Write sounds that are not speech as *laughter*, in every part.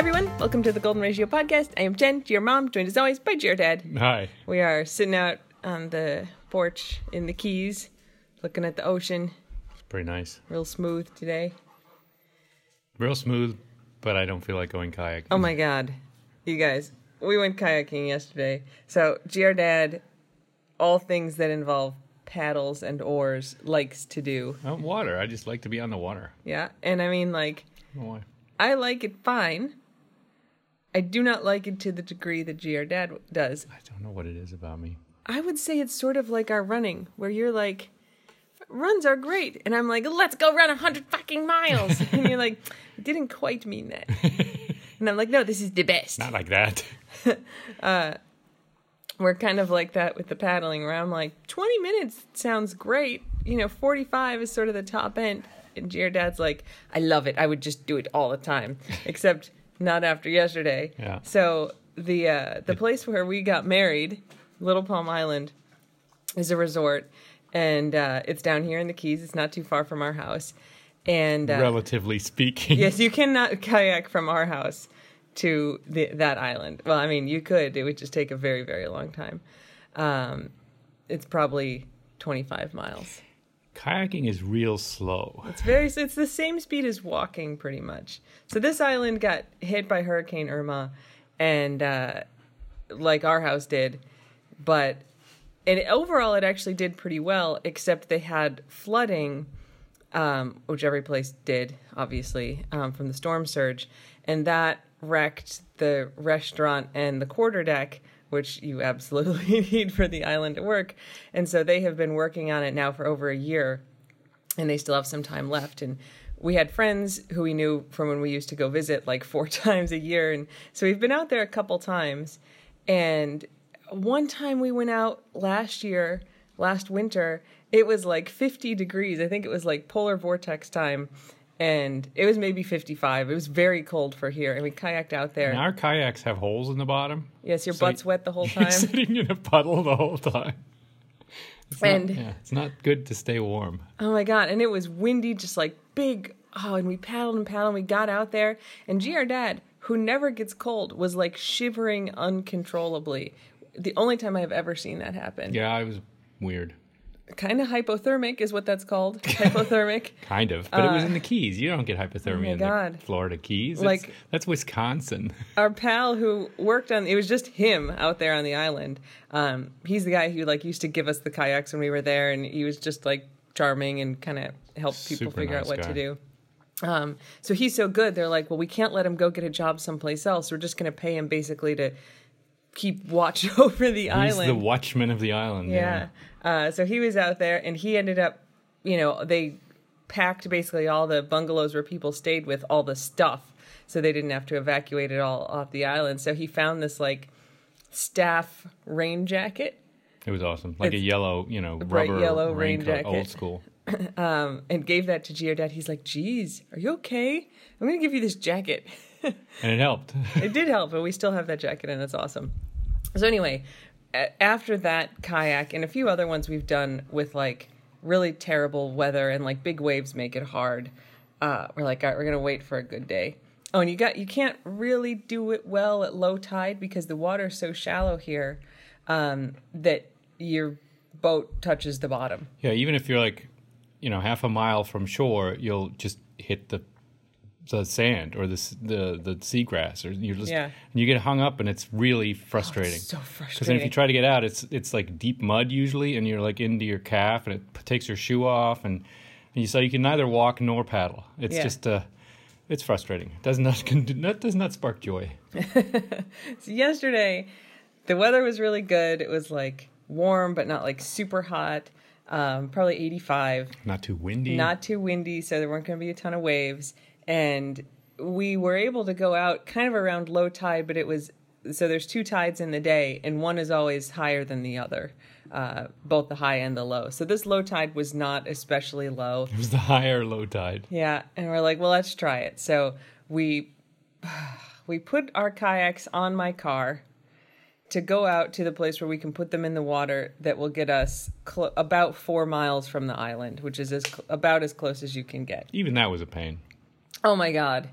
everyone. Welcome to the Golden Ratio podcast. I am Jen, your mom, joined as always by your dad. Hi. We are sitting out on the porch in the Keys, looking at the ocean. It's pretty nice. Real smooth today. Real smooth, but I don't feel like going kayaking. Oh my god. You guys, we went kayaking yesterday. So, GR Dad, all things that involve paddles and oars, likes to do. Oh, water. I just like to be on the water. Yeah. And I mean, like, I don't know why. I like it fine. I do not like it to the degree that GR Dad does. I don't know what it is about me. I would say it's sort of like our running, where you're like, runs are great. And I'm like, let's go run a 100 fucking miles. *laughs* and you're like, I didn't quite mean that. *laughs* and I'm like, no, this is the best. Not like that. *laughs* uh, We're kind of like that with the paddling, where I'm like, 20 minutes sounds great. You know, 45 is sort of the top end. And GR Dad's like, I love it. I would just do it all the time, except not after yesterday. Yeah. So the uh, the place where we got married, Little Palm Island, is a resort, and uh, it's down here in the Keys. It's not too far from our house, and uh, Relatively speaking. yes, you cannot kayak from our house to the, that island. Well, I mean, you could. It would just take a very very long time. Um, it's probably 25 miles. Kayaking is real slow. It's very. It's the same speed as walking, pretty much. So this island got hit by Hurricane Irma, and uh, like our house did, but and overall it actually did pretty well. Except they had flooding, um, which every place did, obviously, um, from the storm surge, and that wrecked the restaurant and the quarter deck. Which you absolutely *laughs* need for the island to work. And so they have been working on it now for over a year and they still have some time left. And we had friends who we knew from when we used to go visit like four *laughs* times a year. And so we've been out there a couple times. And one time we went out last year, last winter, it was like 50 degrees. I think it was like polar vortex time. And it was maybe 55. It was very cold for here. And we kayaked out there. And our kayaks have holes in the bottom. yes, your so butt's wet the whole *laughs* time. sitting in a puddle the whole time. It's not- And- yeah, it's not good to stay warm. Oh my god! And it was windy, just like big. Oh, and we paddled and paddled. And we got out there, and GR Dad, who never gets cold, was like shivering uncontrollably. The only time I have ever seen that happen. Yeah, I was weird. Kind of hypothermic is what that's called. *laughs* Hypothermic. Kind of. But it was in the Keys. You don't get hypothermia Uh, oh in God. the Florida Keys. It's- Like- that's Wisconsin. *laughs* Our pal who worked on it was just him out there on the island. Um, he's the guy who like used to give us the kayaks when we were there, and he was just like charming and kind of helped people Super figure out what guy. to do. Um, so he's so good. They're like, well, we can't let him go get a job someplace else. We're just going to pay him basically to keep watch *laughs* over the He's island. the watchman of the island. Yeah. Uh, so he was out there, and he ended up, you know, they packed basically all the bungalows where people stayed with all the stuff, so they didn't have to evacuate it all off the island. So he found this like staff rain jacket It was awesome. Like a yellow, you know, bright rubber yellow rain jacket. old school. *clears throat* um, and gave that to GR Dad. He's like, "Geez, are you okay? I'm going to give you this jacket." *laughs* And it helped. it did help, but we still have that jacket, and it's awesome. So anyway, after that kayak and a few other ones we've done with like really terrible weather and like big waves make it hard. Uh, we're like, all right, we're gonna wait for a good day. Oh, and you got you can't really do it well at low tide because the water's so shallow here um, that your boat touches the bottom. yeah, even if you're like, you know, half a mile from shore, you'll just hit the the sand or the the the seagrass, or you're just Yeah. and you get hung up, and it's really frustrating. So frustrating. Because then if you try to get out, it's it's like deep mud usually, and you're like into your calf, and it takes your shoe off, and, and you so you can neither walk nor paddle. It's Yeah. just uh, it's frustrating. It does not *laughs* that does not spark joy. *laughs* So yesterday, the weather was really good. It was like warm, but not like super hot. Um, probably 85. Not too windy. Not too windy, so there weren't going to be a ton of waves. And we were able to go out kind of around low tide, but it was so there's two tides in the day, and one is always higher than the other, uh, both the high and the low. So this low tide was not especially low. It was the higher low tide. Yeah, and we're like, well, let's try it. So we *sighs* we put our kayaks on my car to go out to the place where we can put them in the water that will get us cl- about four miles from the island, which is as cl- about as close as you can get. Even that was a pain. Oh my god.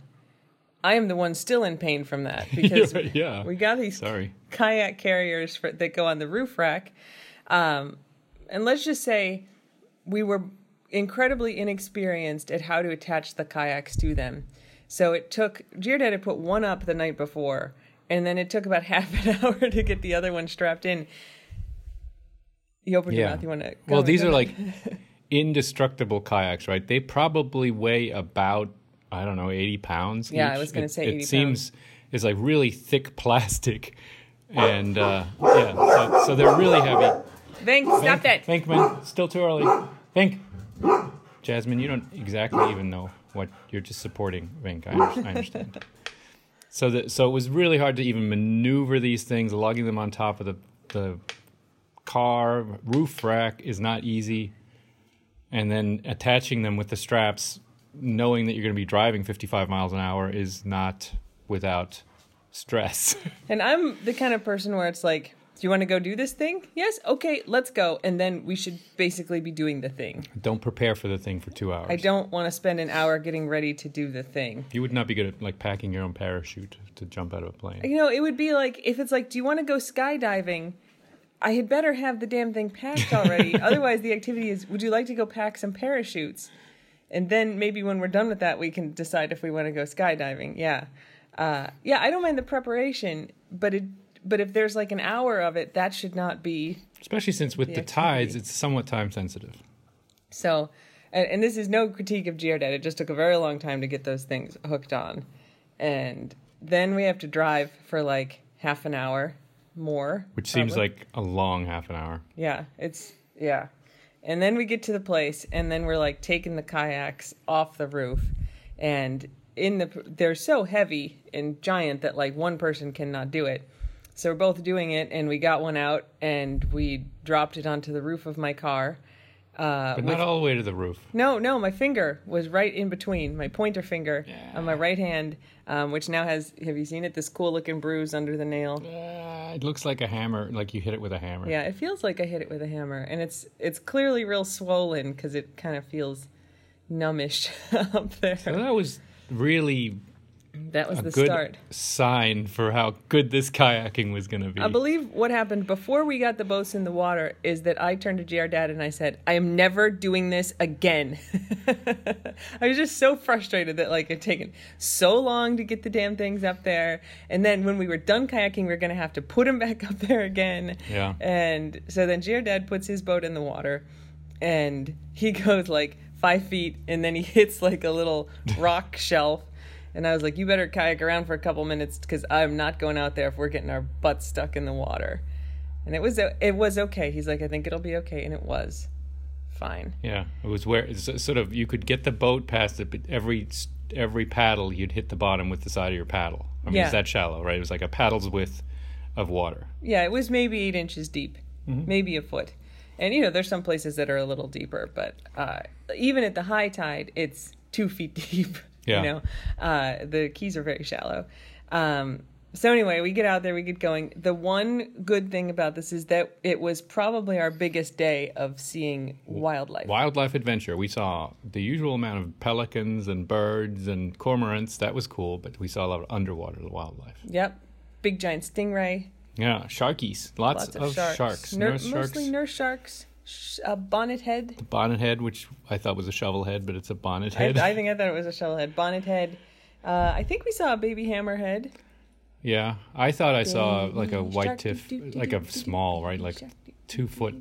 I am the one still in pain from that *laughs* because yeah. we got these Sorry. kayak carriers for, that go on the roof rack. Um, and let's just say we were incredibly inexperienced at how to attach the kayaks to them. So it took, GR Dad had put one up the night before, and then it took about *laughs* half an hour to get the other one strapped in. You opened your mouth. You want to? Well, these are like indestructible kayaks, right? They probably weigh about I don't know, eighty pounds. Yeah, I was gonna It- say it 80 seems it's like really thick plastic, and uh, yeah, so, so they're really heavy. Vink, stop that. Think, man. Still too early. Think. Jasmine, you don't exactly even know what you're just supporting. Vink, I, I understand. so that so it was really hard to even maneuver these things. Lugging them on top of the the car roof rack is not easy, and then attaching them with the straps, knowing that you're going to be driving 55 miles an hour, is not without stress. *laughs* And I'm the kind of person where it's like, do you want to go do this thing? Yes. Okay, let's go. And then we should basically be doing the thing. don't prepare for the thing for two hours. I don't want to spend an hour getting ready to do the thing. You would not be good at like packing your own parachute to jump out of a plane. You know, it would be like if it's like, do you want to go skydiving? I had better have the damn thing packed already. *laughs* Otherwise, the activity is, would you like to go pack some parachutes? And then maybe when we're done with that, we can decide if we want to go skydiving. Yeah, uh, yeah. I don't mind the preparation, but it, but if there's like an hour of it, that should not be Especially since with the, The tides, it's somewhat time sensitive. So, and, and this is no critique of GR Dad. It just took a very long time to get those things hooked on. And then we have to drive for like half an hour more. Which seems like a long half an hour. Yeah, it's, yeah. And then we get to the place, and then we're like taking the kayaks off the roof. And in the, they're so heavy and giant that like one person cannot do it. So we're both doing it, and we got one out, and we dropped it onto the roof of my car. Uh, But with not all the way to the roof. no, no, my finger was right in between my pointer finger on my right hand, um, which now has. Have you seen it? This cool looking bruise under the nail. Uh, it looks like a hammer, like you hit it with a hammer. Yeah, it feels like I hit it with a hammer, and it's it's clearly real swollen because it kind of feels numbish *laughs* up there. So that was really That was a the good start. sign for how good this kayaking was going to be. I believe what happened before we got the boats in the water is that I turned to GR Dad and I said, I am never doing this again. *laughs* I was just so frustrated that like it taken so long to get the damn things up there. And then when we were done kayaking, we are going to have to put them *laughs* back up there again. Yeah. And so then GR Dad puts his boat in the water and he *laughs* goes like five feet and then he hits like a little rock shelf. And I was like, you better kayak around for a couple minutes because I'm not going out there if we're getting our butts stuck in the water. And it was it was okay. He's like, I think it'll be okay, and it was fine. Yeah, it was where it's sort of you could get the boat past it, but every every paddle you'd hit the bottom with the side of your paddle. I mean, Yeah. it's that shallow, right? It was like a paddle's width of water. Yeah, it was maybe eight inches deep, Mm-hmm. maybe a foot. And you know, there's some places that are a little deeper, but uh, even at the high tide, it's two feet *laughs* deep. Yeah. You know, uh, the keys are very shallow. Um, so anyway, we get out there, we get going. The one good thing about this is that it was probably our biggest day of seeing wildlife. Wildlife adventure. We saw the usual amount of pelicans and birds and cormorants. That was cool, but we saw a lot of underwater wildlife. Yep, big giant stingray, Yeah, sharkies. Lots, lots of, of, sharks, sharks. Nur- Nurse sharks. mostly nurse sharks, sh- a bonnet head. bonnet head, which I thought was a shovel head, but it's a bonnet head. I think I thought it was a shovel head. Bonnet head. Uh, I think we saw a baby hammerhead. yeah, I thought I saw like a white tip, like a small, right, like two foot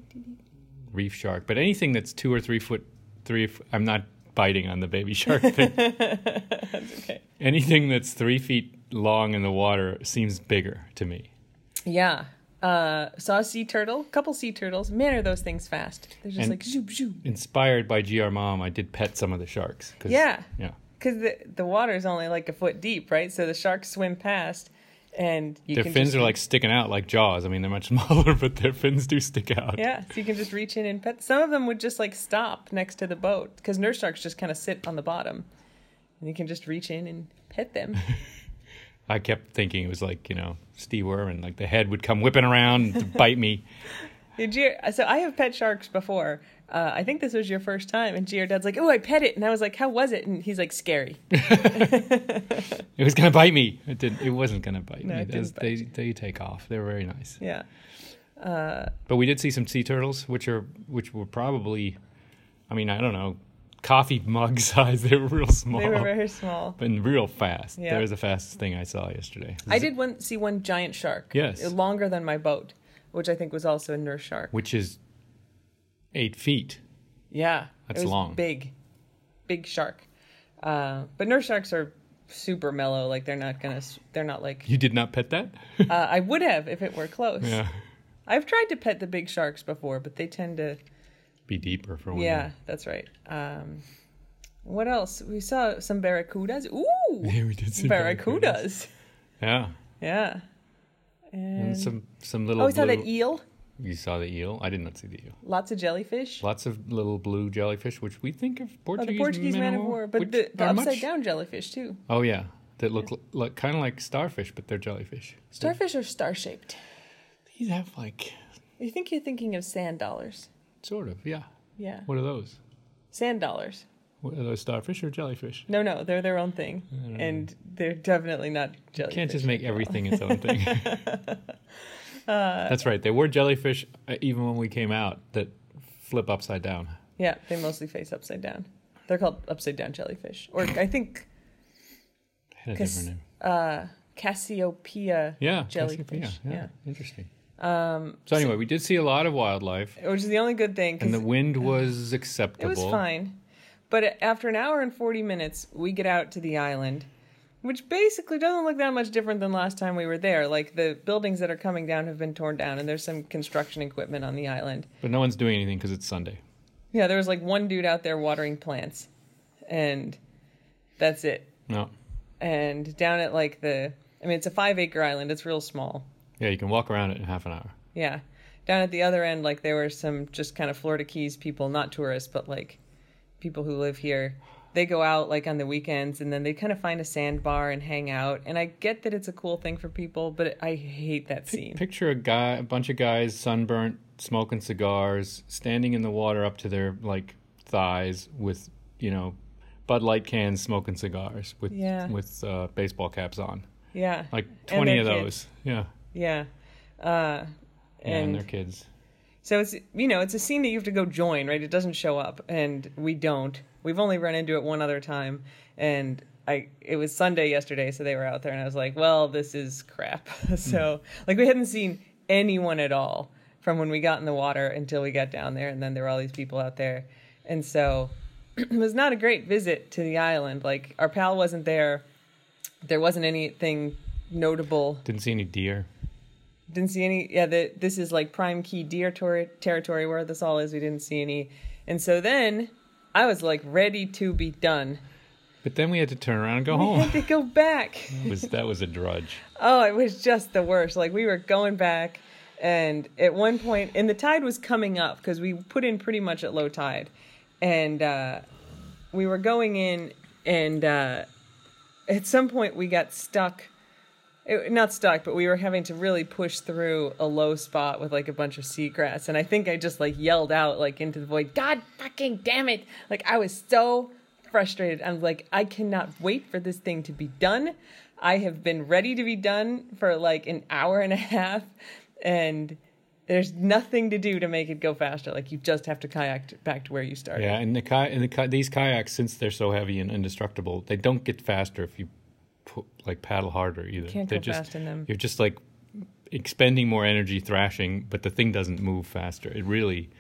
reef shark. But anything that's two or three foot, three. I'm not biting on the baby *laughs* shark thing. Okay. anything that's three feet long in the water seems bigger to me. Yeah. Uh, saw a sea turtle, couple sea turtles. Man, are those things fast? They're just And- like zoom, zoom. Inspired by GR Mom, I did pet some of the sharks. 'cause- Yeah. yeah. Because the the water is only like a foot deep, right? So the sharks swim past, and you Their fins just, are like sticking out like jaws. I mean, they're much *laughs* smaller, but their fins do stick out. Yeah, so you can just reach in and pet. Some of them would just like stop next to the boat because nurse sharks just kind of sit on the bottom, and you can just reach in and pet them. *laughs* I kept thinking it was like, you know, Steve Irwin, like the head would come whipping around to bite me. *laughs* Did you? So I have pet sharks before. Uh, I think this was your first time, and your dad's like, "Oh, I pet it," and I was like, "How was it?" And he's like, "Scary." *laughs* It was gonna bite me. It didn't. It wasn't gonna bite No, me. it It was- didn't they they take off. They're very nice. yeah. But we did see some sea turtles, which are which were probably, I mean, I don't know, coffee mug *laughs* size. They were real small, They were very small. but real fast. Yeah. That was the fastest thing I saw yesterday. I did one, see one giant shark. Yes. Longer than my boat, which I think was also a nurse shark. which is eight feet. Yeah. That's it was long. Big, big shark. Uh, but nurse sharks are super mellow. Like they're not gonna. They're not like. You did not pet that? Uh, I would have if it were close. *laughs* yeah, I've tried to pet the big sharks before, but they tend to. Be deeper for women. Yeah, that's right. Um, what else? We saw some barracudas. Ooh, *laughs* Yeah, we did see barracudas. Yeah, Yeah. and And some some little. oh, we saw blue- that eel. You saw the eel. I did not see the eel. Lots of jellyfish. Lots of little blue jellyfish, which we think of Oh, Portuguese, the Portuguese man of war, but the, the upside much- down jellyfish too. Oh yeah, that look like kind of like starfish, but they're jellyfish. Starfish are star shaped. These have like You think you're thinking of sand dollars. Sort of yeah. Yeah, What are those? sand dollars. What are those starfish or jellyfish? No, no, they're their own thing, and they're definitely not You jellyfish. can't just make everything its own thing. Uh, *laughs* *laughs* That's right. They were jellyfish uh, even when we came out that flip upside down. Yeah, they mostly face upside down. They're called upside down jellyfish, or I think Had a different name. uh, Cassiopeia. Yeah, jellyfish, Cassiopeia, Yeah, yeah. interesting. Um, So anyway, we did see a lot of wildlife, which is the only good thing. and the wind was acceptable. It was fine. But after an hour and 40 minutes, we get out to the island, which basically doesn't look that much different than last time we were there. Like the buildings that are coming down have been torn down, and there's some construction equipment on the island. But no one's doing anything because it's Sunday. Yeah, there was like one dude out there watering plants, and that's it. No. And down at like the, I mean, it's a five acre island, it's real small. Yeah, you can walk around it in half an hour. Yeah. Down at the other end, like there were some just kind of Florida Keys people, not tourists, but like people who live here. They go out like on the weekends and then they kind of find a sandbar and hang out. And I get that it's a cool thing for people, but I hate that Pic- scene. Picture a guy, a bunch of guys, sunburnt, smoking cigars, standing in the water up to their like thighs with, you know, Bud Light cans, smoking cigars with Yeah. with uh, baseball caps on. Yeah. Like twenty their of kids. those. Yeah. Yeah. Uh, Yeah, and, and their kids. So it's you know it's a scene that you have to go join, right? It doesn't show up, and we don't. We've only run into it one other time, and I it was Sunday yesterday, so they were out there, and I was like, well, this is crap. *laughs* so like we hadn't seen anyone at all from when we got in the water until we got down there, and then there were all these people out there, and so *clears throat* it was not a great visit to the island. Like our pal wasn't there. There wasn't anything notable Didn't see any deer. Didn't see any. Yeah, the, this is like prime key deer tor- territory where this all is. We didn't see any, and so then I was like ready to be done. But then we had to turn around and go home. We home. had to go back. *laughs* Was that was a drudge. Oh, it was just the worst. Like we were going back, and at one point, and the tide was coming up because we put in pretty much at low tide, and uh, we were going in, and uh, at some point we got stuck. It, not stuck, but we were having to really push through a low spot with like a bunch of seagrass, and I think I just like yelled out like into the void, "God fucking damn it!" Like I was so frustrated. I'm like, I cannot wait for this thing to be done. I have been ready to be done for like an hour and a half, and there's nothing to do to make it go faster. Like you just have to kayak back to where you started. Yeah, and the and the these kayaks, since they're so heavy and indestructible, they don't get faster if you like paddle harder either. Can't they're go just fast in them. you're just like expending more energy thrashing, but the thing doesn't move faster. It really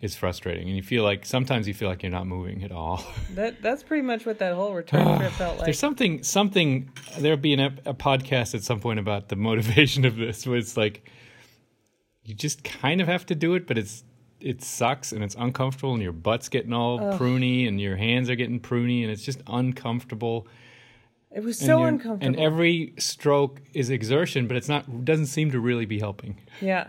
is frustrating, and you feel like sometimes you feel like you're not moving at all. *laughs* That that's pretty much what that whole return trip *sighs* felt like. There's something something there'll be an, a podcast at some point about the *laughs* motivation of this, where it's like you just kind of have to do it, but it's it sucks and it's uncomfortable, and your butt's getting all pruny, and your hands are getting pruny, and it's just uncomfortable. It was so you're- uncomfortable. And every stroke is exertion, but it's not doesn't seem to really be helping. Yeah.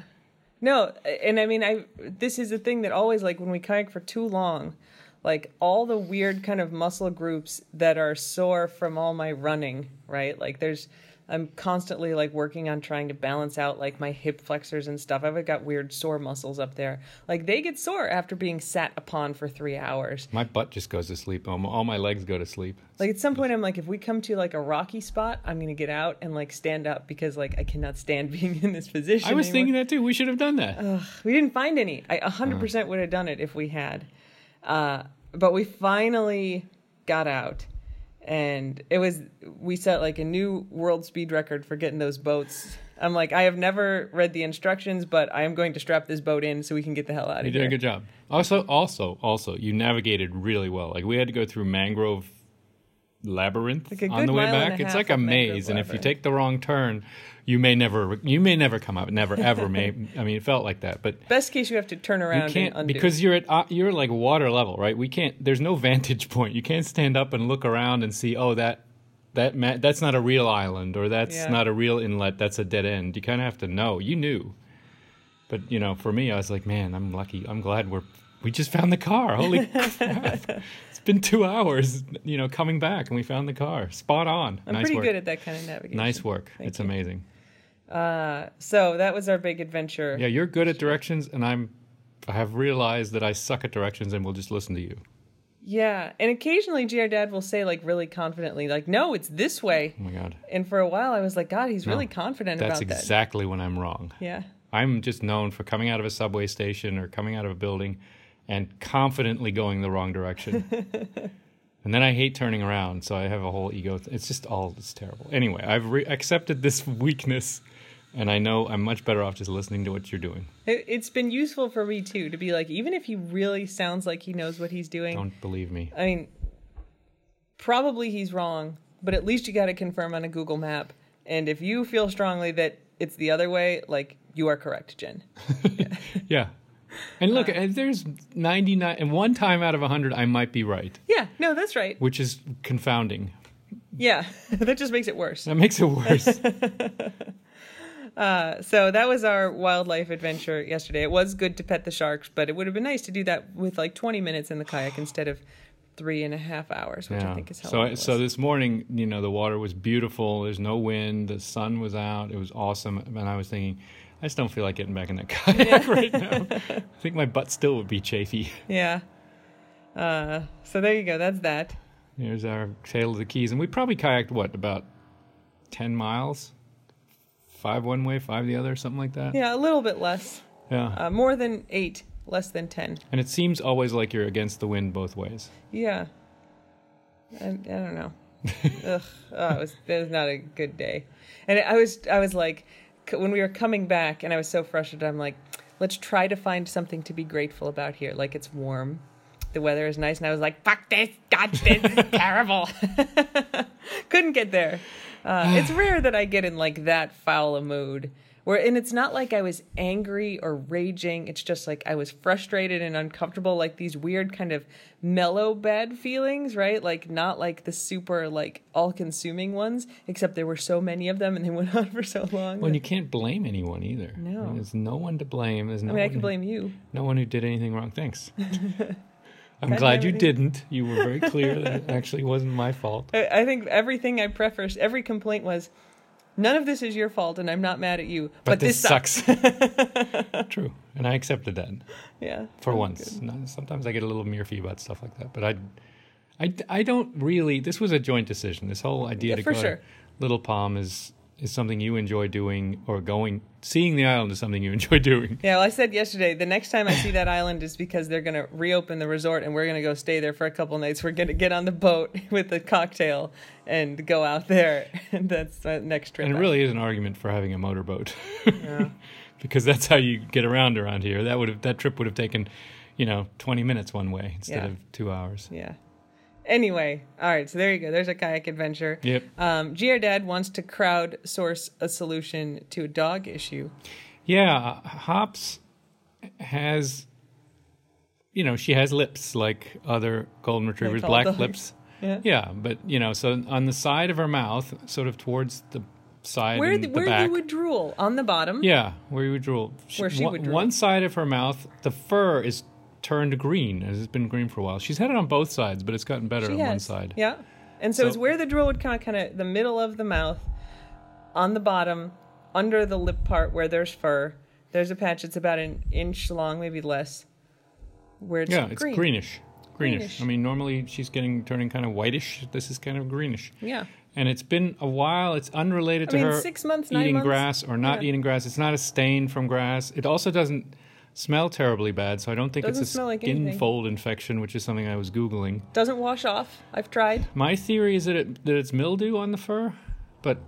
No, and I mean I this is a thing that always like when we kayak for too long, like all the weird kind of muscle groups that are sore from all my running, right? Like there's I'm constantly like working on trying to balance out like my hip flexors and stuff. I've got weird sore muscles up there. Like they get sore after being sat upon for three hours. My butt just goes to sleep. All my, legs go to sleep. Like at some point, I'm like, if we come to like a rocky spot, I'm gonna get out and like stand up because like I cannot stand *laughs* being in this position. I was anymore. thinking that too. We should have done that. Ugh, we didn't find any. I 100% would have done it if we had. Uh, but we finally got out. And it was, we set like a new world speed record for getting those boats. I'm like, I have never read the instructions, but I am going to strap this boat in so we can get the hell out of here. You here. did a good job. Also, also, also, you navigated really well. Like we had to go through mangrove labyrinth Like on the way back. It's like a maze, and if you take the wrong turn, you may never, you may never come out. Never, ever. may. *laughs* I mean, it felt like that, but Best case, you have to turn around you can't because you're at uh, you're like water level, right? We can't. There's no vantage point. You can't stand up and look around and see. Oh, that that ma- that's not a real island, or that's Yeah. not a real inlet. That's a dead end. You kind of have to know. You knew, but you know, for me, I was like, man, I'm lucky. I'm glad we're we just found the car. Holy *laughs* crap! It's been two hours, you know, coming back, and we found the car. Spot on. I'm nice pretty work. good at that kind of navigation. nice work. Thank it's you. amazing. Uh, so that was our big adventure. Yeah, you're good at directions, and I'm. I have realized that I suck at directions, and will just listen to you. Yeah, and occasionally GR Dad will say like really confidently, like, "No, it's this way." Oh my god. And for a while, I was like, "God, he's really confident That's about that." exactly when I'm wrong. Yeah, I'm just known for coming out of a subway station or coming out of a building and confidently going the wrong direction. *laughs* and then I hate turning around, so I have a whole ego. It's just all it's terrible. Anyway, I've re- accepted this *laughs* weakness, and I know I'm much better off just listening to what you're doing. it, it's been useful for me too to be like, even if he really sounds like he knows what he's doing, Don't believe me. I mean, probably he's wrong, but at least you got to confirm on a Google map. And if you feel strongly that it's the other way, like you are correct, Jen. *laughs* Yeah. And Uh. look, and there's 99, and one time out of 100, I might be right, Yeah, no, that's right. which is confounding. Yeah, *laughs* that just makes it worse. That makes it worse. *laughs* Uh, so that was our wildlife adventure yesterday. It was good to pet the sharks, but it would have been nice to do that with like 20 minutes in the kayak instead of three and a half hours, which I think is how so so this morning you know the water was beautiful there's no wind the sun was out it was awesome and i was thinking i just don't feel like getting back in that *laughs* kayak right now i think my butt still would be chafy Yeah. Uh, so there you go. That's that. here's our tail of the keys and we probably kayaked what about 10 miles five one way five the other something like that Yeah, a little bit less. yeah Uh, more than eight, less than 10. and it seems always like you're against the wind both ways Yeah. I, I don't know. *laughs* Ugh. Oh, it was it was not a good day. And I was I was like when we were coming back and I was so frustrated I'm like let's try to find something to be grateful about here. Like it's warm. The weather is nice and I was like fuck this. God, this is *laughs* terrible. *laughs* Couldn't get there. Uh, it's rare that I get in like that foul a mood. Where and it's not like I was angry or raging. It's just like I was frustrated and uncomfortable, like these weird kind of mellow bad feelings, right? Like not like the super like all consuming ones, except there were so many of them and they went *laughs* on for so long. well and you can't blame anyone either No. there's no one to blame there's no I mean, I can blame you. No one who did anything wrong. Thanks. *laughs* I'm glad you didn't. You were very clear that it *laughs* actually wasn't my fault. I, I think everything I prefaced, every complaint was, none of this is your fault, and I'm not mad at you. But, this, sucks. *laughs* True. And I accepted that yeah. for once. No, sometimes I get a little murphy about stuff like that. But I, I, I don't really. This was a joint decision. This whole idea Yeah, to for go sure. to Little Palm is is something you enjoy doing or going. Seeing the island is something you *laughs* enjoy doing. Yeah, well, I said yesterday, the next time I see that island is because they're going to reopen the resort and we're going to go stay there for a couple nights. We're going to get on the boat *laughs* with a cocktail and go out there. *laughs* And that's the next trip. And it out. really is an argument for having a motorboat. Yeah. because that's how you get around around here. That would have that trip would have taken, you know, twenty minutes one way instead Yeah. of two hours. Yeah. Anyway, all right, so there you go. There's a kayak adventure. Yep. Um, GR Dad wants to crowdsource a solution to a dog issue. Yeah, Hops has, you know, she has lips like other golden retrievers, all black dogs. lips. *laughs* Yeah. Yeah, but you know, so on the side of her mouth, sort of towards the side Where, the, the where back. you would drool on the bottom. Yeah, where you would drool. Where she one, would drool. One side of her mouth, the fur is turned green. As it's been green for a while. She's had it on both sides, but it's gotten better She on has. one side. Yeah. And so, So- it's where the drool would kind of, kind of the middle of the mouth on the bottom, under the lip part where there's fur, there's a patch that's about an inch long, maybe less. Where it's yeah, it's greenish. greenish. Greenish. I mean, normally she's getting turning kind of whitish. This is kind of greenish. Yeah. And it's been a while. It's unrelated I to mean, her six months, eating months. grass or not Yeah. eating grass. It's not a stain from grass. It also doesn't smell terribly bad, so I don't think Doesn't it's a smell like skin anything. fold infection, which is something I was googling. Doesn't wash off. I've tried. My theory is that it that it's mildew on the fur, but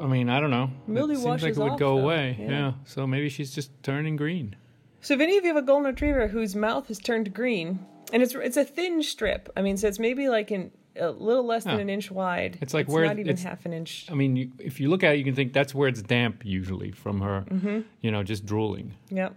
I mean, I don't know. Mildew it seems like it would off, go though. away. Yeah. Yeah. So maybe she's just turning green. So if any of you have a golden retriever whose mouth has turned green, and it's it's a thin strip. I mean, so it's maybe like an, a little less than Yeah. an inch wide. It's like where not even it's- half an inch. I mean, you, if you look at it, you can think that's where it's damp usually from her, Mm-hmm. you know, just drooling. Yep.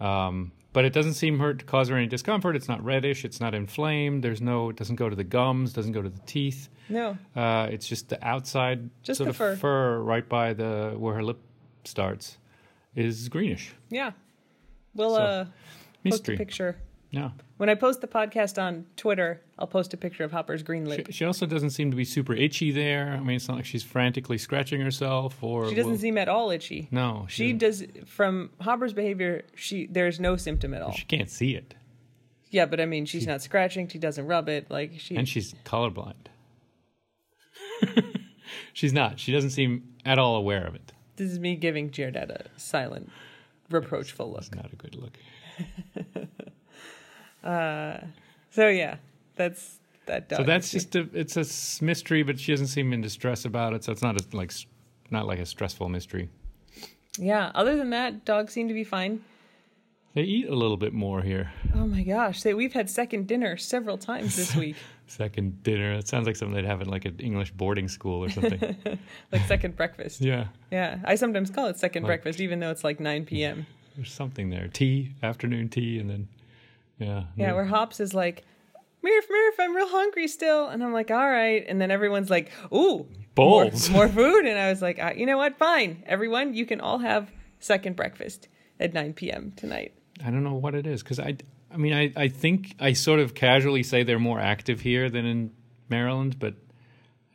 Um, but it doesn't seem her to cause her any discomfort. It's not reddish. It's not inflamed. There's no. It doesn't go to the gums. Doesn't go to the teeth. No. Uh, it's just the outside Just sort the of fur. right by the where her lip starts is greenish. Yeah. We'll So, uh, post a Mystery. picture. Yeah. When I post the podcast on Twitter, I'll post a picture of Hopper's green lip. She, she also doesn't seem to be super itchy there. I mean, it's not like she's frantically scratching herself or. She doesn't will- seem at all itchy. No, She doesn't. does from Hopper's behavior. She there's no symptom at all. She can't see it, Yeah, but I mean, she's not scratching. She doesn't rub it. Like she. and she's colorblind. *laughs* she's not. She doesn't seem at all aware of it. this is me giving GR Dad a silent, reproachful look. It's not a good look. *laughs* Uh, so yeah, that's that dog. So that's just a. It's a mystery, but she doesn't seem in distress about it. So it's not a, like not like a stressful mystery. yeah. Other than that, dogs seem to be fine. They eat a little bit more here. Oh my gosh, say we've had second dinner several times this *laughs* week, Second dinner. It sounds like something they'd have at like an English boarding school or something. *laughs* like second breakfast. yeah, Yeah, I sometimes call it second Like- breakfast, even though it's like 9 p.m. *laughs* there's something there. Tea, afternoon tea, and then yeah. Yeah, where Hops is like, Murph, Murph, I'm real hungry still. And I'm like, all right. And then everyone's like, ooh, more, Bowls. more *laughs* food. And I was like, uh, you know what? Fine. Everyone, you can all have second breakfast at 9 p.m. tonight. I don't know what it is because I, I mean, I, I think I sort of casually say they're more active here than in Maryland, but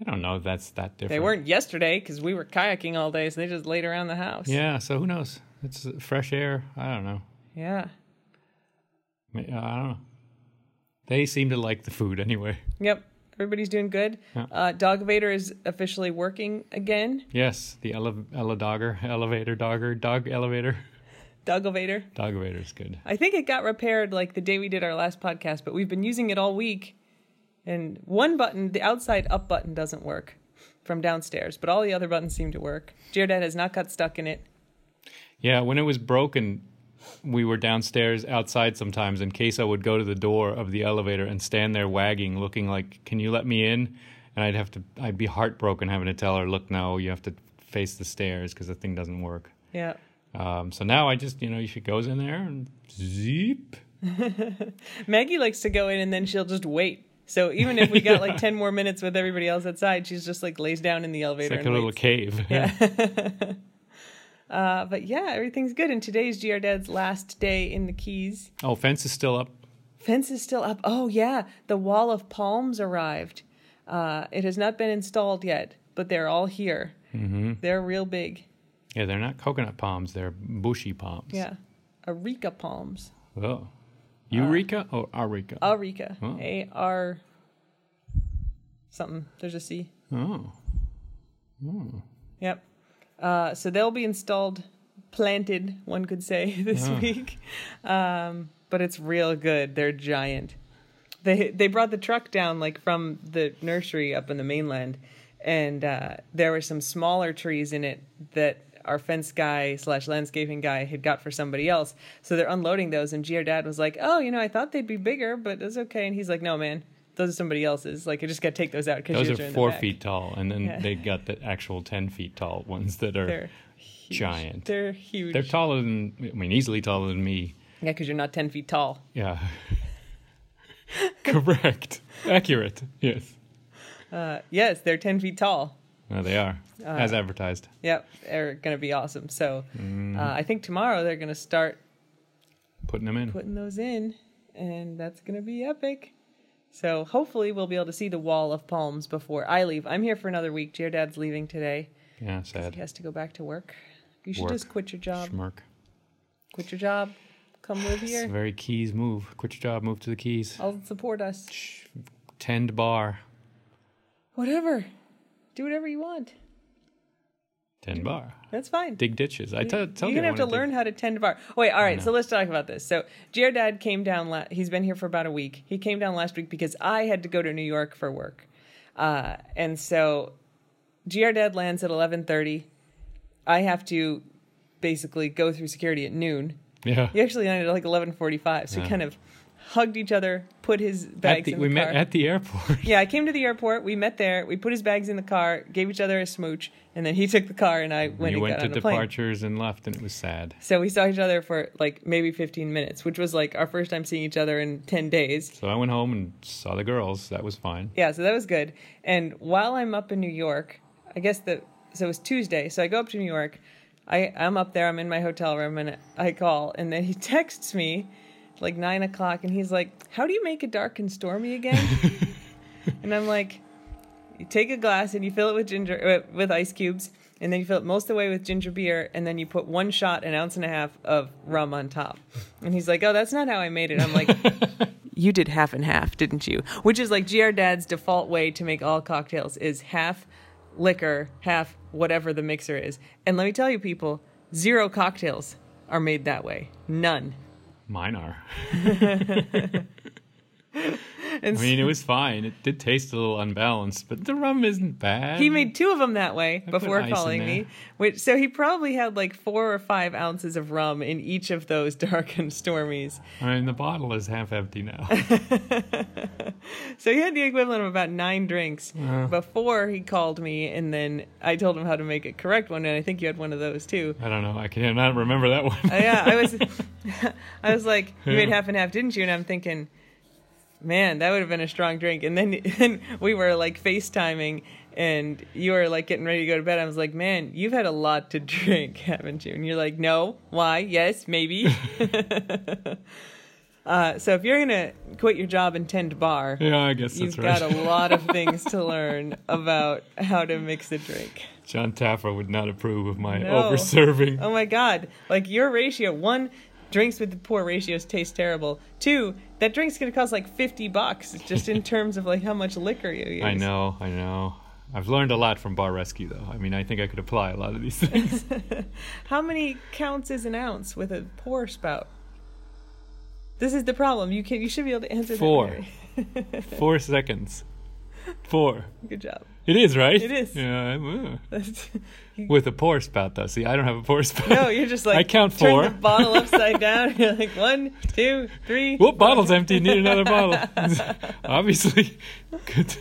I don't know if that's that different. They weren't yesterday because we were kayaking all day, so they just laid around the house. Yeah, so who knows? It's fresh air. I don't know. Yeah. Ma- I don't know. They seem to like the food anyway. Yep. Everybody's doing good. Yeah. Uh, Dog Vader is officially working again. Yes, the ele- ele- dogger, elevator dogger, dog elevator. *laughs* Dog Vader. Dog elevator's good. I think it got repaired like the day we did our last podcast, but we've been using it all week. And one button, the outside up button, doesn't work from downstairs, but all the other buttons seem to work. GR Dad has not got stuck in it. Yeah, when it was broken, we were downstairs outside sometimes, and Queso would go to the door of the elevator and stand there wagging, looking like, "Can you let me in?" And I'd have to, I'd be heartbroken having to tell her, "Look, no, you have to face the stairs because the thing doesn't work." Yeah. Um, so now I just, you know, she goes in there and zeep. *laughs* Maggie likes to go in and then she'll just wait. So even if we got like *laughs* 10 more minutes with everybody else outside, she's just like lays down in the It's elevator like a and little cave. Yeah. *laughs* Uh, but yeah, everything's good. And today's GR Dad's last day in the Keys. oh, fence is still up. Fence is still up. Oh yeah, the wall of palms arrived. Uh, it has not been installed yet, but they're all here. hmm They're real big. Yeah, they're not coconut palms; they're bushy palms. Yeah, Areca palms. Oh, Eureka or Areca? Areca. Oh. A R. Something. There's a C. oh. Yep. Uh, so they'll be installed, planted, one could say, *laughs* this Ah. week. Um, but it's real good. They're giant. They they brought the truck down like from the nursery up in the mainland, and uh, there were some smaller trees in it that our fence guy slash landscaping guy had got for somebody else. So they're unloading those, and GR Dad was like, "Oh, you know, I thought they'd be bigger, but it's okay." And he's like, "No, man." Those are somebody else's. Like, I just got to take those out because Those are four feet tall, and then Yeah. they got the actual ten feet tall ones that are They're giant. They're huge. They're taller than I mean, easily taller than me. Yeah, because you're not 10 feet tall. Yeah. *laughs* Correct. Accurate. Yes. Uh, yes, they're 10 feet tall. No, they are as advertised. Yep, they're going to be awesome. So Mm. uh, I think tomorrow they're going to start Putting them in. putting those in, and that's going to be epic. So hopefully we'll be able to see the wall of palms before I leave. I'm here for another week. Dad's leaving today. Yeah, sad. He has to go back to work. You should Work. just quit your job. Schmirk. Quit your job. Come live It's a here. very Keys move. Quit your job, move to the Keys. I'll support us. Shh. Tend bar. Whatever. Do whatever you want. Tend bar. That's fine. Dig ditches. I tell tell You're you. gonna have to wanna dig- learn how to tend bar. Wait, all right. So let's talk about this. So GR Dad came down. La- he's been here for about a week. He came down last week because I had to go to New York for work, uh, and so GR Dad lands at 11:30. I have to basically go through security at noon. Yeah. He actually landed at like 11:45. So we Yeah. kind of hugged each other, put his bags the, in the we car. met at the airport. Yeah, I came to the airport. We met there. We put his bags in the car, gave each other a smooch, and then he took the car and I went you and went to a plane. departures and left, and it was sad. So we saw each other for like maybe 15 minutes, which was like our first time seeing each other in 10 days. So I went home and saw the girls. That was fine. Yeah, so that was good. And while I'm up in New York, I guess the so it was Tuesday. So I go up to New York. I I'm up there. I'm in my hotel room, and I call, and then he *laughs* texts me like nine o'clock, and he's like, "How do you make it dark and stormy again?" *laughs* and I'm like, "You take a glass and you fill it with ginger uh, with ice cubes." And then you fill it most of the way with ginger beer, and then you put one shot, an ounce and a half of rum on top. And he's like, "Oh, that's not how I made it." I'm like, *laughs* you did half and half, didn't you? Which is like GR Dad's default way to make all cocktails is half liquor, half whatever the mixer is. And let me tell you, people, zero cocktails are made that way. None. Mine are. *laughs* *laughs* And I mean, it was fine. It did taste a little unbalanced, but the rum isn't bad. he made two of them that way put before calling me. Which so he probably had like four or five ounces of rum in each of those *laughs* dark and stormies. I mean, the bottle is half empty now. *laughs* So he had the equivalent of about nine drinks Uh, before he called me, and then I told him how to make a correct one, and I think you had one of those too. I don't know. I cannot remember that one. Uh, yeah, I was, I was like, you made half and half, didn't you? And I'm thinking, man, that would have been a strong drink. And then, *laughs* and we were like FaceTiming, and you were like getting ready to go to bed. I was like, man, you've had a lot to *laughs* drink, haven't you? And you're like, no, why? Yes, maybe. *laughs* uh, so if you're gonna quit your job and tend bar, yeah, I guess that's you've right. got a lot of things to learn about how to mix a drink. Jon Taffer would not approve of my No. over serving. Oh my god. Like your ratio, one, drinks with the poor ratios taste terrible. Two, that drink's gonna cost like fifty bucks just in *laughs* terms of like how much liquor you use. I know, I know. I've learned a lot from Bar Rescue, though. I mean, I think I could apply a lot of these things. *laughs* *laughs* How many counts is an ounce with a pour spout? This is the problem. You can you should be able to answer Four. that. Four. Four seconds. Four. Good job. It is, right? It is. Yeah. *laughs* With a pour spout, though. See, I don't have a pour spout. no, you're just like I count turn four. the bottle upside down. *laughs* You're like one, two, three. Whoop, bottle's empty. Need another bottle. *laughs* Obviously. Good.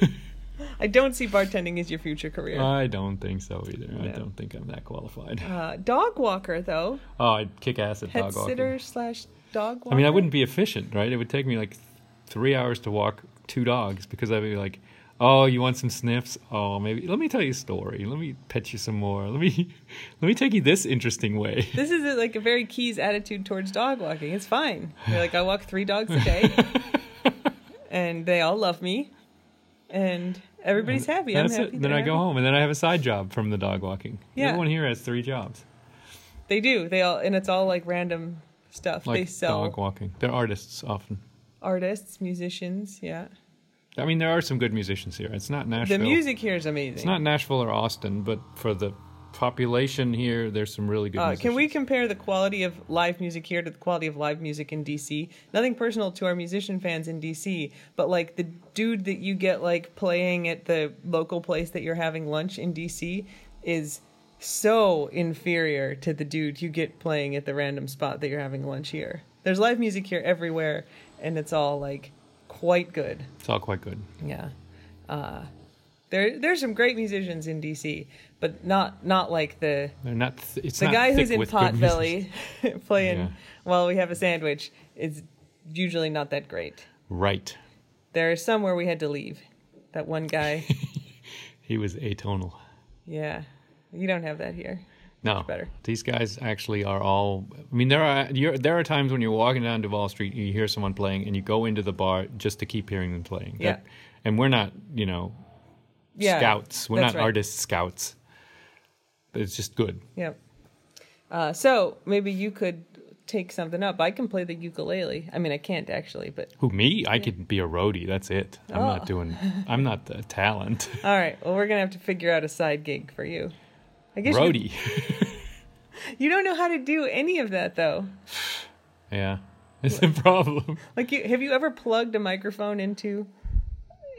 I don't see bartending as your future career. I don't think so either. I don't think I'm that qualified. Uh, dog walker though. Oh, I'd kick ass at Pet dog walking. sitter slash dog walker. I mean, I wouldn't be efficient, right? It would take me like three hours to walk two dogs because I'd be like, "Oh, you want some sniffs? Oh, maybe let me tell you a story. Let me pet you some more. Let me *laughs* let me take you this interesting way." *laughs* This is a, like a very Keys attitude towards dog walking. It's fine. You're like, I walk three dogs a day, *laughs* and they all love me, and everybody's happy. I'm That's happy. it. Then I go happy. home, and then I have a side job from the dog walking. Yeah. Everyone here has three jobs, They do. They all, and it's all like random stuff. they sell dog walking. They're artists often. artists, musicians. Yeah, I mean, there are some good musicians here. It's not Nashville. the music here is amazing. It's not Nashville or Austin, but for the population here, there's some really good. Uh, can we compare the quality of live music here to the quality of live music in DC? Nothing personal to our musician fans in DC, but like the dude that you get like playing at the local place that you're having lunch in DC is so inferior to the dude you get playing at the random spot that you're having lunch here. There's live music here everywhere, and it's all like quite good. It's all quite good. Yeah. Uh, there, there's some great musicians in DC, but not not like the They're not. Th- it's the not guy who's in. Potbelly *laughs* playing Yeah. while we have a sandwich is usually not that great. Right. There are some where we had to leave. That one guy, *laughs* He was atonal. yeah, you don't have that here. No, better. These guys actually are all. I mean, there are you're, there are times when you're walking down Duval Street, and you hear someone playing, and you go into the bar just to keep hearing them playing. Yeah. That- and we're not, you know, Yeah, scouts. We're not right. artist scouts. it's just good. Yep. Uh, so maybe you could take something up. I can play the ukulele. I mean, I can't actually, but Who me? I could be a roadie. That's it. I'm Oh. not doing. *laughs* I'm not the talent. all right. Well, we're gonna have to figure out a side gig for you. I guess you, roadie. *laughs* you don't know how to do any of that though. *sighs* yeah, it's a problem. Like, you, have you ever plugged a microphone into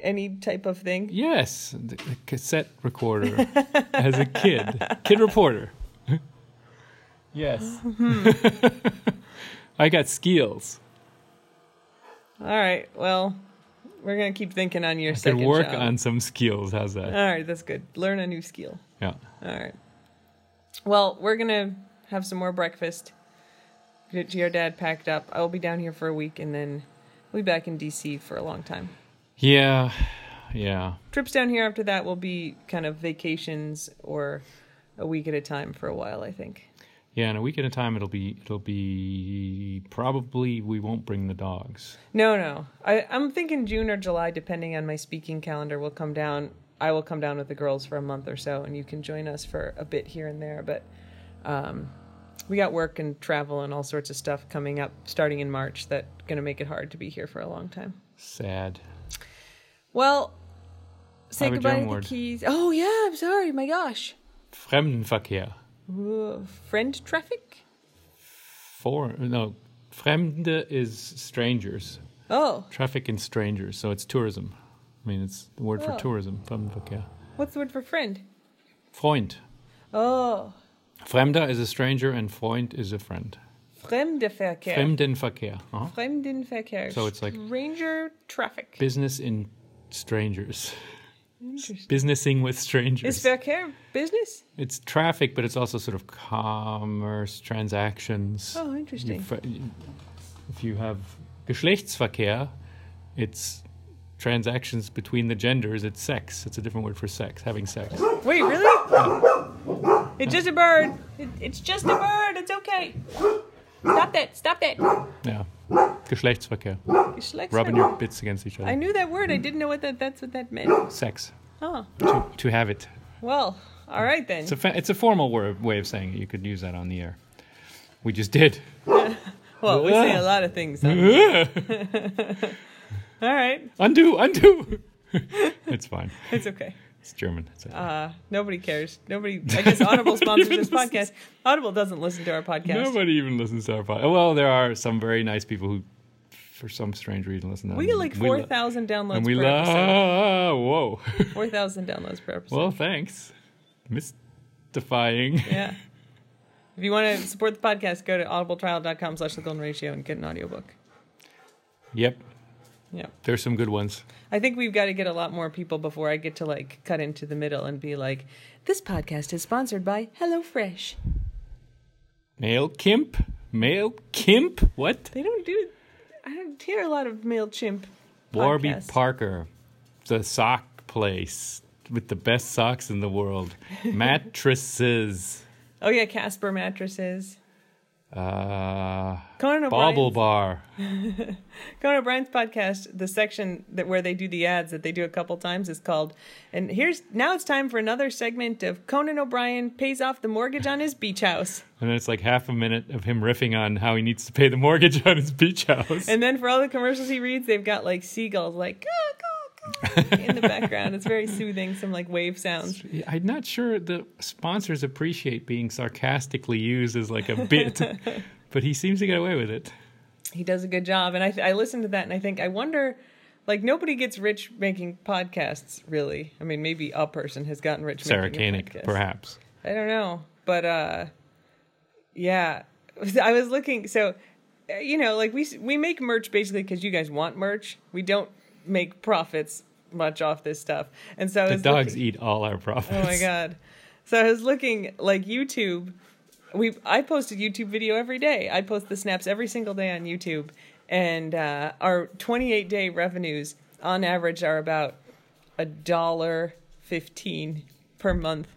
any type of thing? Yes, the, cassette recorder *laughs* as a kid, kid reporter. *laughs* yes, I got skills. All right. Well, we're gonna keep thinking on your I second work job. on some skills. How's that? All right, that's good. Learn a new skill. Yeah. All right. Well, we're gonna have some more breakfast. Get your dad packed up. I will be down here for a week, and then we'll be back in DC for a long time. Yeah. Yeah. Trips down here after that will be kind of vacations or a week at a time for a while. I think. Yeah, in a week at a time, it'll be it'll be probably we won't bring the dogs. No, no. I, I'm thinking June or July, depending on my speaking calendar. We'll come down. I will come down with the girls for a month or so, and you can join us for a bit here and there. But um, we got work and travel and all sorts of stuff coming up starting in March that going to make it hard to be here for a long time. Sad. Well, say goodbye to the keys. Oh yeah, I'm sorry. My gosh, Fremdenverkehr. uh, friend traffic. For no, Fremde is strangers. Oh, Traffic and strangers. So it's tourism. I mean, it's the word for Oh. tourism. Fremdenverkehr. what's the word for friend? Freund. Oh, Fremder is a stranger and Freund is a friend. Fremdenverkehr. Fremdenverkehr. Uh-huh. Fremdenverkehr. So it's like- stranger traffic. Business in strangers. Interesting. Businessing with strangers. Is. Verkehr business? It's traffic, but it's also sort of commerce, transactions. Oh, interesting. If, if you have Geschlechtsverkehr, it's transactions between the genders. It's sex. It's a different word for sex, having sex. Wait, really? It's just a bird. It, it's just a bird. It's okay. Stop that. Stop that. Yeah. Geschlechtsverkehr. Geschlechtsverkehr. Rubbing your bits against each other. I knew that word. I didn't know what that. That's what that meant. Sex. Oh, To, to have it. well. All right then. It's a, fa- it's a formal word, way of saying it. You could use that on the air. We just did. *laughs* Well, we say a lot of things. *laughs* All right. undo, undo. *laughs* it's fine. It's okay. It's German. It's okay. Uh, nobody cares. Nobody. I guess Audible *laughs* sponsors this *laughs* podcast. Audible doesn't listen to our podcast. Nobody even listens to our podcast. Well, there are some very nice people who, for some strange reason, listen to We get like four thousand downloads And we per love. Whoa. Four thousand downloads per episode. well, thanks. Mystifying. Yeah. If you want to support the podcast, go to audibletrial.com slash the golden ratio and get an audiobook. Yep. Yeah. There's some good ones. I think we've got to get a lot more people before I get to like cut into the middle and be like, this podcast is sponsored by HelloFresh. Mail Kimp? Mail Kimp? What? They don't do, I don't hear a lot of MailChimp Warby podcasts. Parker, the sock place with the best socks in the world. *laughs* Mattresses. Oh, yeah, Casper mattresses. Uh, Conan Bobble O'Brien's, Bar. *laughs* Conan O'Brien's podcast, the section that where they do the ads that they do a couple times is called, and here's, now it's time for another segment of Conan O'Brien pays off the mortgage on his beach house. And then it's like half a minute of him riffing on how he needs to pay the mortgage on his beach house. And then for all the commercials he reads, they've got like seagulls like "Caw, caw, caw," *laughs* in the background. It's very soothing, some like wave sounds. I'm not sure the sponsors appreciate being sarcastically used as like a bit, *laughs* but he seems to get away with it. He does a good job, and I I listen to that and I think I wonder, like nobody gets rich making podcasts, really. I mean, maybe a person has gotten rich. Sarah making Koenig, perhaps. I don't know, but uh, yeah, *laughs* I was looking. So, uh, you know, like we we make merch basically because you guys want merch. We don't make profits much off this stuff, and so The dogs looking- eat all our profits. Oh my god! So I was looking like YouTube. We I post a YouTube video every day. I post the snaps every single day on YouTube, and uh, our 28 day revenues on average are about a dollar fifteen per month.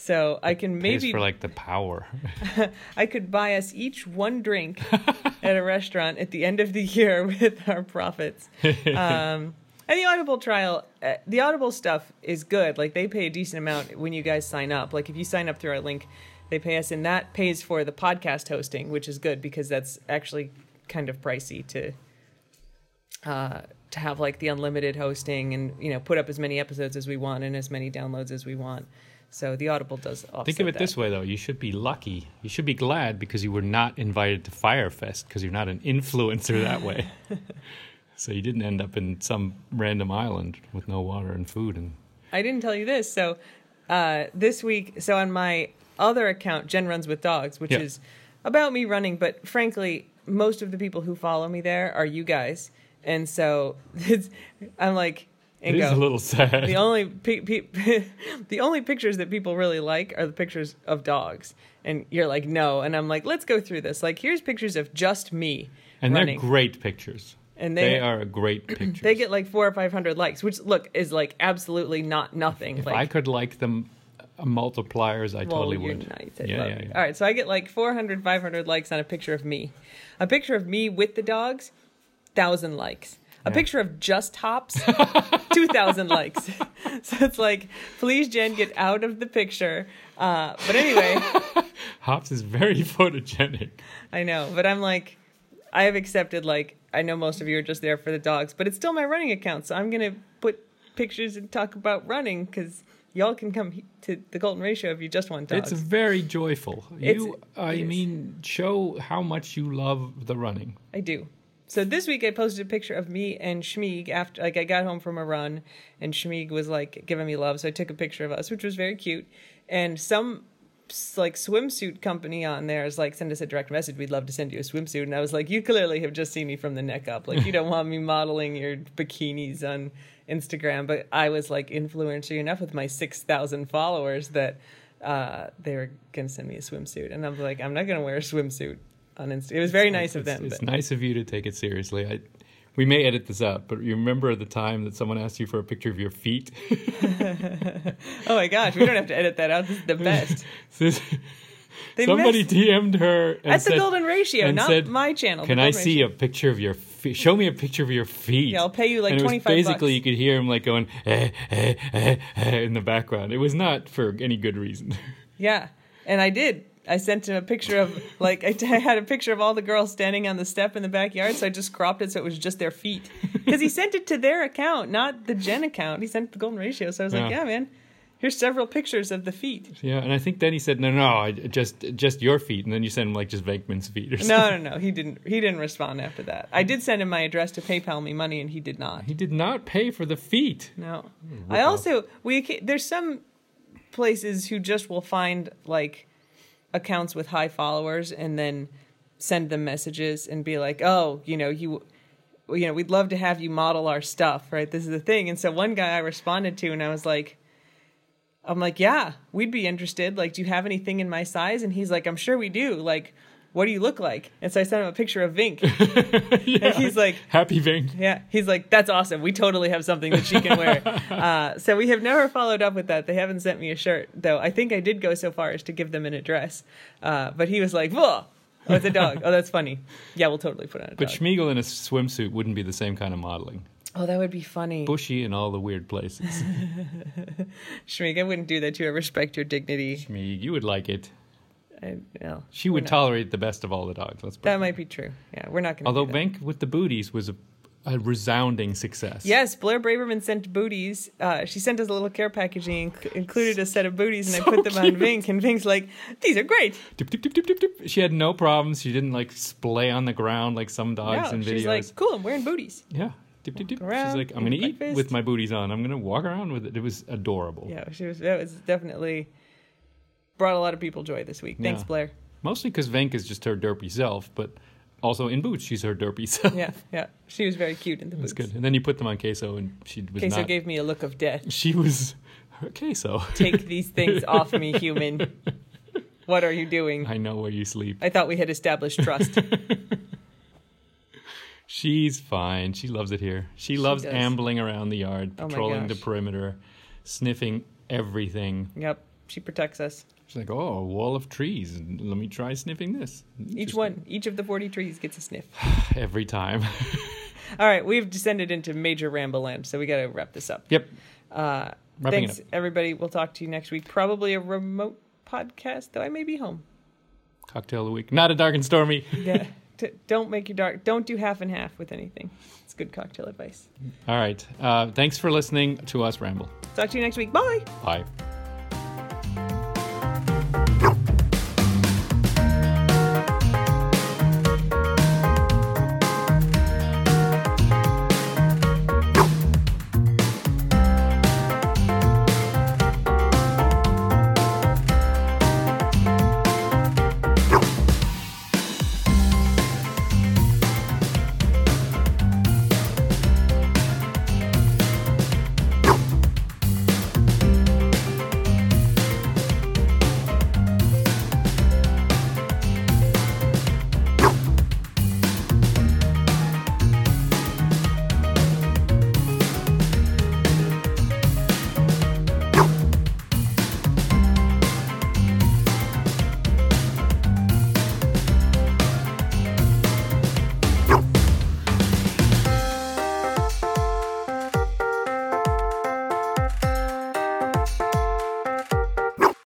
So I can maybe for like the power. *laughs* I could buy us each one drink *laughs* at a restaurant at the end of the year *laughs* with our profits. Um, And the Audible trial, uh, the Audible stuff is good. Like they pay a decent amount when you guys sign up. Like if you sign up through our link, they pay us, and that pays for the podcast hosting, which is good because that's actually kind of pricey to uh, to have like the unlimited hosting and you know put up as many episodes as we want and as many downloads as we want. So the Audible does. Offset Think of it that. this way, though. You should be lucky. You should be glad because you were not invited to Fyre Fest because you're not an influencer that way. *laughs* so you didn't end up in some random island with no water and food. And I didn't tell you this. So uh, this week, so on my other account, Jen Runs with Dogs, which Yeah. is about me running, but frankly, most of the people who follow me there are you guys, and so *laughs* it's, I'm like, it Ingo. is a little sad. the only pe- pe- *laughs* the only pictures that people really like are the pictures of dogs, and you're like, no, and I'm like, let's go through this. Like, here's pictures of just me and running, they're great pictures. and They, they, are great *clears throat* pictures. they get like four or five hundred likes, which look is like absolutely not nothing. if like, I could like them uh, multipliers, I totally would. nice. I yeah, yeah, yeah. All right, so I get like 400, 500 likes on a picture of me. A picture of me with the dogs, thousand likes. A Yeah. picture of just Hops, *laughs* two thousand likes. *laughs* So it's like, please, Jen, get out of the picture. Uh, but anyway, *laughs* Hops is very photogenic. I know, but I'm like, I have accepted like I know most of you are just there for the dogs, but it's still my running account, so I'm gonna put pictures and talk about running because y'all can come to the Golden Ratio if you just want dogs. It's very joyful. It's- You, I mean, show how much you love the running. I do. So this week I posted a picture of me and Schmieg after like I got home from a run and Schmieg was like giving me love, so I took a picture of us, which was very cute. And some like swimsuit company on there is like send us a direct message. We'd love to send you a swimsuit. And I was like, you clearly have just seen me from the neck up. Like you don't *laughs* want me modeling your bikinis on Instagram. But I was like influencer enough with my six thousand followers that uh, they were gonna send me a swimsuit. And I'm like, I'm not gonna wear a swimsuit on Insta. It was very nice of them. It's but- nice of you to take it seriously. I, we may edit this out, but you remember the time that someone asked you for a picture of your feet? *laughs* Oh my gosh, we don't have to edit that out. This is the best. *laughs* This- They Somebody messed- DM'd her and That's said, the golden ratio, not said, my channel. "Can I golden see ratio. a picture of your feet? Show me a picture of your feet." Yeah, I'll pay you like and it was 25 basically bucks. you could hear him like going eh, eh, eh, eh, in the background. It was not for any good reason. *laughs* Yeah, and I did. I sent him a picture of like I, t- I had a picture of all the girls standing on the step in the backyard, so I just cropped it so it was just their feet. Because he *laughs* sent it to their account, not the Jen account. He sent the Golden Ratio, so I was like, Yeah. yeah, man. Here's several pictures of the feet. yeah, and I think then he said, "No, no, I, just just your feet," and then you sent him like just Venkman's feet or something. No, no, no. He didn't. He didn't respond after that. I did send him my address to PayPal me money, and he did not. He did not pay for the feet. No. Hmm, rip I also we there's some places who just will find like accounts with high followers and then send them messages and be like, "Oh, you know, you you know, we'd love to have you model our stuff, right? This is the thing." And so one guy I responded to and I was like I'm like, "Yeah, we'd be interested. Like, do you have anything in my size?" And he's like, "I'm sure we do. Like, what do you look like?" And so I sent him a picture of Vink. *laughs* yeah. And he's like, Happy Venk. yeah, he's like, that's awesome. We totally have something that she can wear. *laughs* uh, so we have never followed up with that. They haven't sent me a shirt, though. I think I did go so far as to give them an address. Uh, but he was like, whoa, oh, it's a dog. Oh, that's funny. Yeah, we'll totally put on a But dog. Schmiegel in a swimsuit wouldn't be the same kind of modeling. oh, that would be funny. Bushy in all the weird places. *laughs* Schmieg, I wouldn't do that to her. Respect your dignity. Schmieg, you would like it. I, no, She would not. tolerate the best of all the dogs. Let's That might be true. Yeah, we're not going to. Although do that. Venk with the booties was a, a resounding success. Yes, Blair Braverman sent booties. Uh, she sent us a little care package and inc- included a set of booties, and *laughs* So I put them on. Vink, and Vink's like, "These are great." Dip, dip, dip, dip, dip, dip. She had no problems. She didn't like splay on the ground like some dogs no, in videos. she's like, "Cool, I'm wearing booties." yeah. Dip, dip, dip. Around, She's like, I'm going to eat eat breakfast. with my booties on. I'm going to walk around with it. It was adorable. Yeah, she was. That was definitely brought a lot of people joy this week. Thanks, Blair. Mostly because Venk is just her derpy self, but also in boots, she's her derpy *laughs* self. Yeah, yeah, she was very cute in the It was boots. good. And then you put them on queso, and she was Queso not. gave me a look of death. she was her queso. Take these *laughs* things off me, human. What are you doing? I know where you sleep. I thought we had established trust. *laughs* She's fine. She loves it here. She, loves does. ambling around the yard, Oh patrolling the perimeter, sniffing everything. yep, she protects us. She's like, "Oh, a wall of trees. Let me try sniffing this." Each one, each of the forty trees gets a sniff. *sighs* every time. *laughs* All right, we've descended into major ramble land, so we got to wrap this up. Yep. Uh, Wrapping thanks, everybody. We'll talk to you next week. Probably a remote podcast, though I may be home. Cocktail of the week. Not a dark and stormy. *laughs* Yeah. T- don't make your dark. Don't do half and half with anything. It's good cocktail advice. All right. Uh, thanks for listening to us ramble. Talk to you next week. Bye. Bye.